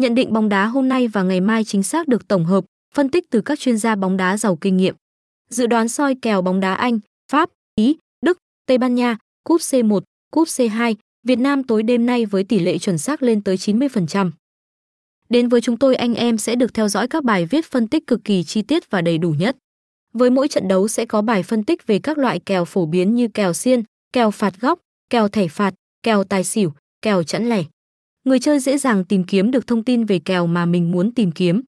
Nhận định bóng đá hôm nay và ngày mai chính xác được tổng hợp, phân tích từ các chuyên gia bóng đá giàu kinh nghiệm. Dự đoán soi kèo bóng đá Anh, Pháp, Ý, Đức, Tây Ban Nha, cúp C1, cúp C2, Việt Nam tối đêm nay với tỷ lệ chuẩn xác lên tới 90%. Đến với chúng tôi anh em sẽ được theo dõi các bài viết phân tích cực kỳ chi tiết và đầy đủ nhất. Với mỗi trận đấu sẽ có bài phân tích về các loại kèo phổ biến như kèo xiên, kèo phạt góc, kèo thẻ phạt, kèo tài xỉu, kèo chẵn lẻ. Người chơi dễ dàng tìm kiếm được thông tin về kèo mà mình muốn tìm kiếm.